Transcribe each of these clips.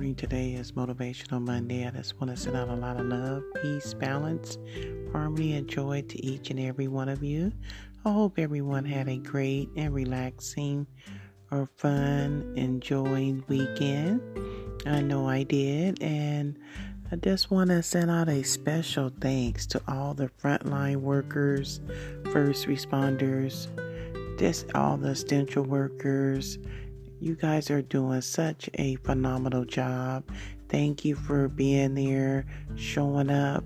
this Motivational Monday. I just want to send out a lot of love, peace, balance, harmony, and joy to each and every one of you. I hope everyone had a great and relaxing or fun, enjoying weekend. I know I did, and I just want to send out a special thanks to all the frontline workers, first responders, just all the essential workers. You guys are doing such a phenomenal job. Thank you for being there, showing up,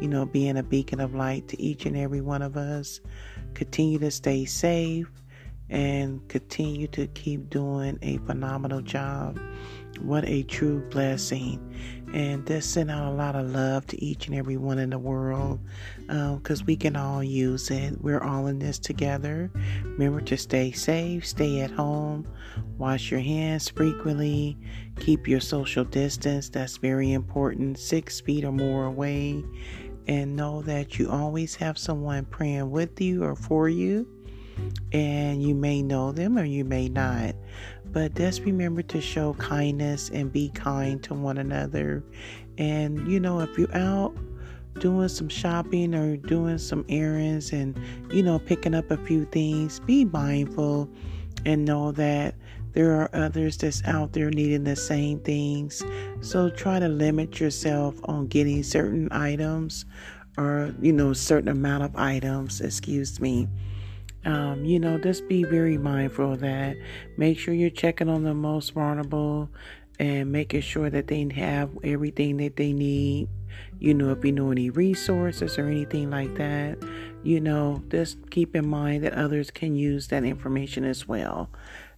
you know, being a beacon of light to each and every one of us. Continue to stay safe and continue to keep doing a phenomenal job. What a true blessing. And just send out a lot of love to each and every one in the world because um, we can all use it. We're all in this together. Remember to stay safe, stay at home, wash your hands frequently, keep your social distance. That's very important. Six feet or more away. And know that you always have someone praying with you or for you and you may know them or you may not. But just remember to show kindness and be kind to one another. And you know, if you're out doing some shopping or doing some errands and you know, picking up a few things, be mindful and know that there are others that's out there needing the same things. So try to limit yourself on getting certain items or, you know, certain amount of items, excuse me um, you know, just be very mindful of that. Make sure you're checking on the most vulnerable and making sure that they have everything that they need. You know, if you know any resources or anything like that, you know, just keep in mind that others can use that information as well.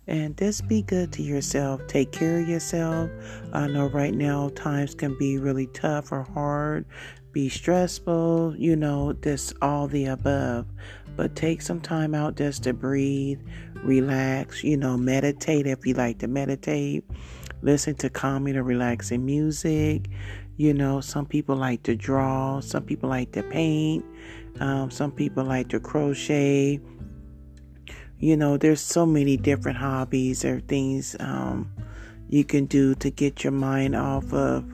And just be good to yourself. Take care of yourself. I know right now times can be really tough or hard, be stressful, you know, just all the above but take some time out just to breathe, relax, you know, meditate if you like to meditate, listen to calming or relaxing music. You know, some people like to draw, some people like to paint, um, some people like to crochet. You know, there's so many different hobbies or things um, you can do to get your mind off of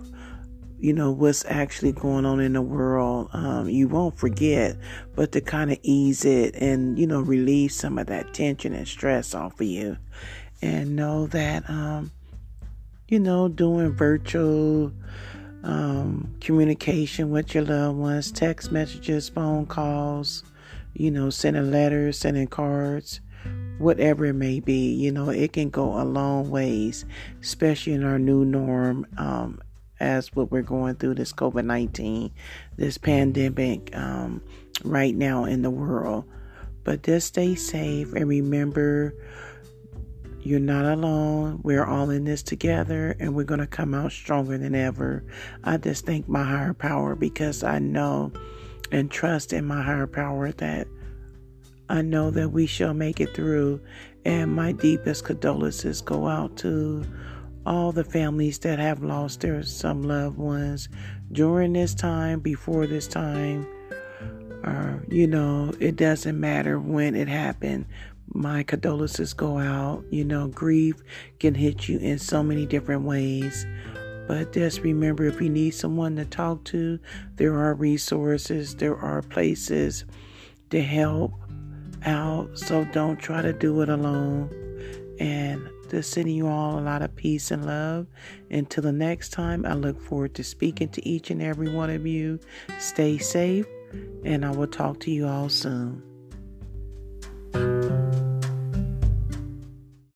you know what's actually going on in the world um, you won't forget but to kind of ease it and you know relieve some of that tension and stress off of you. And know that um, you know doing virtual um, communication with your loved ones text messages phone calls you know sending letters sending cards whatever it may be you know it can go a long ways especially in our new norm um, as what we're going through this COVID 19, this pandemic um, right now in the world. But just stay safe and remember you're not alone. We're all in this together and we're going to come out stronger than ever. I just thank my higher power because I know and trust in my higher power that I know that we shall make it through. And my deepest condolences go out to all the families that have lost their some loved ones during this time, before this time, or you know, it doesn't matter when it happened. My condolences go out. You know, grief can hit you in so many different ways. But just remember if you need someone to talk to, there are resources, there are places to help out. So don't try to do it alone. And just sending you all a lot of peace and love. Until the next time, I look forward to speaking to each and every one of you. Stay safe, and I will talk to you all soon.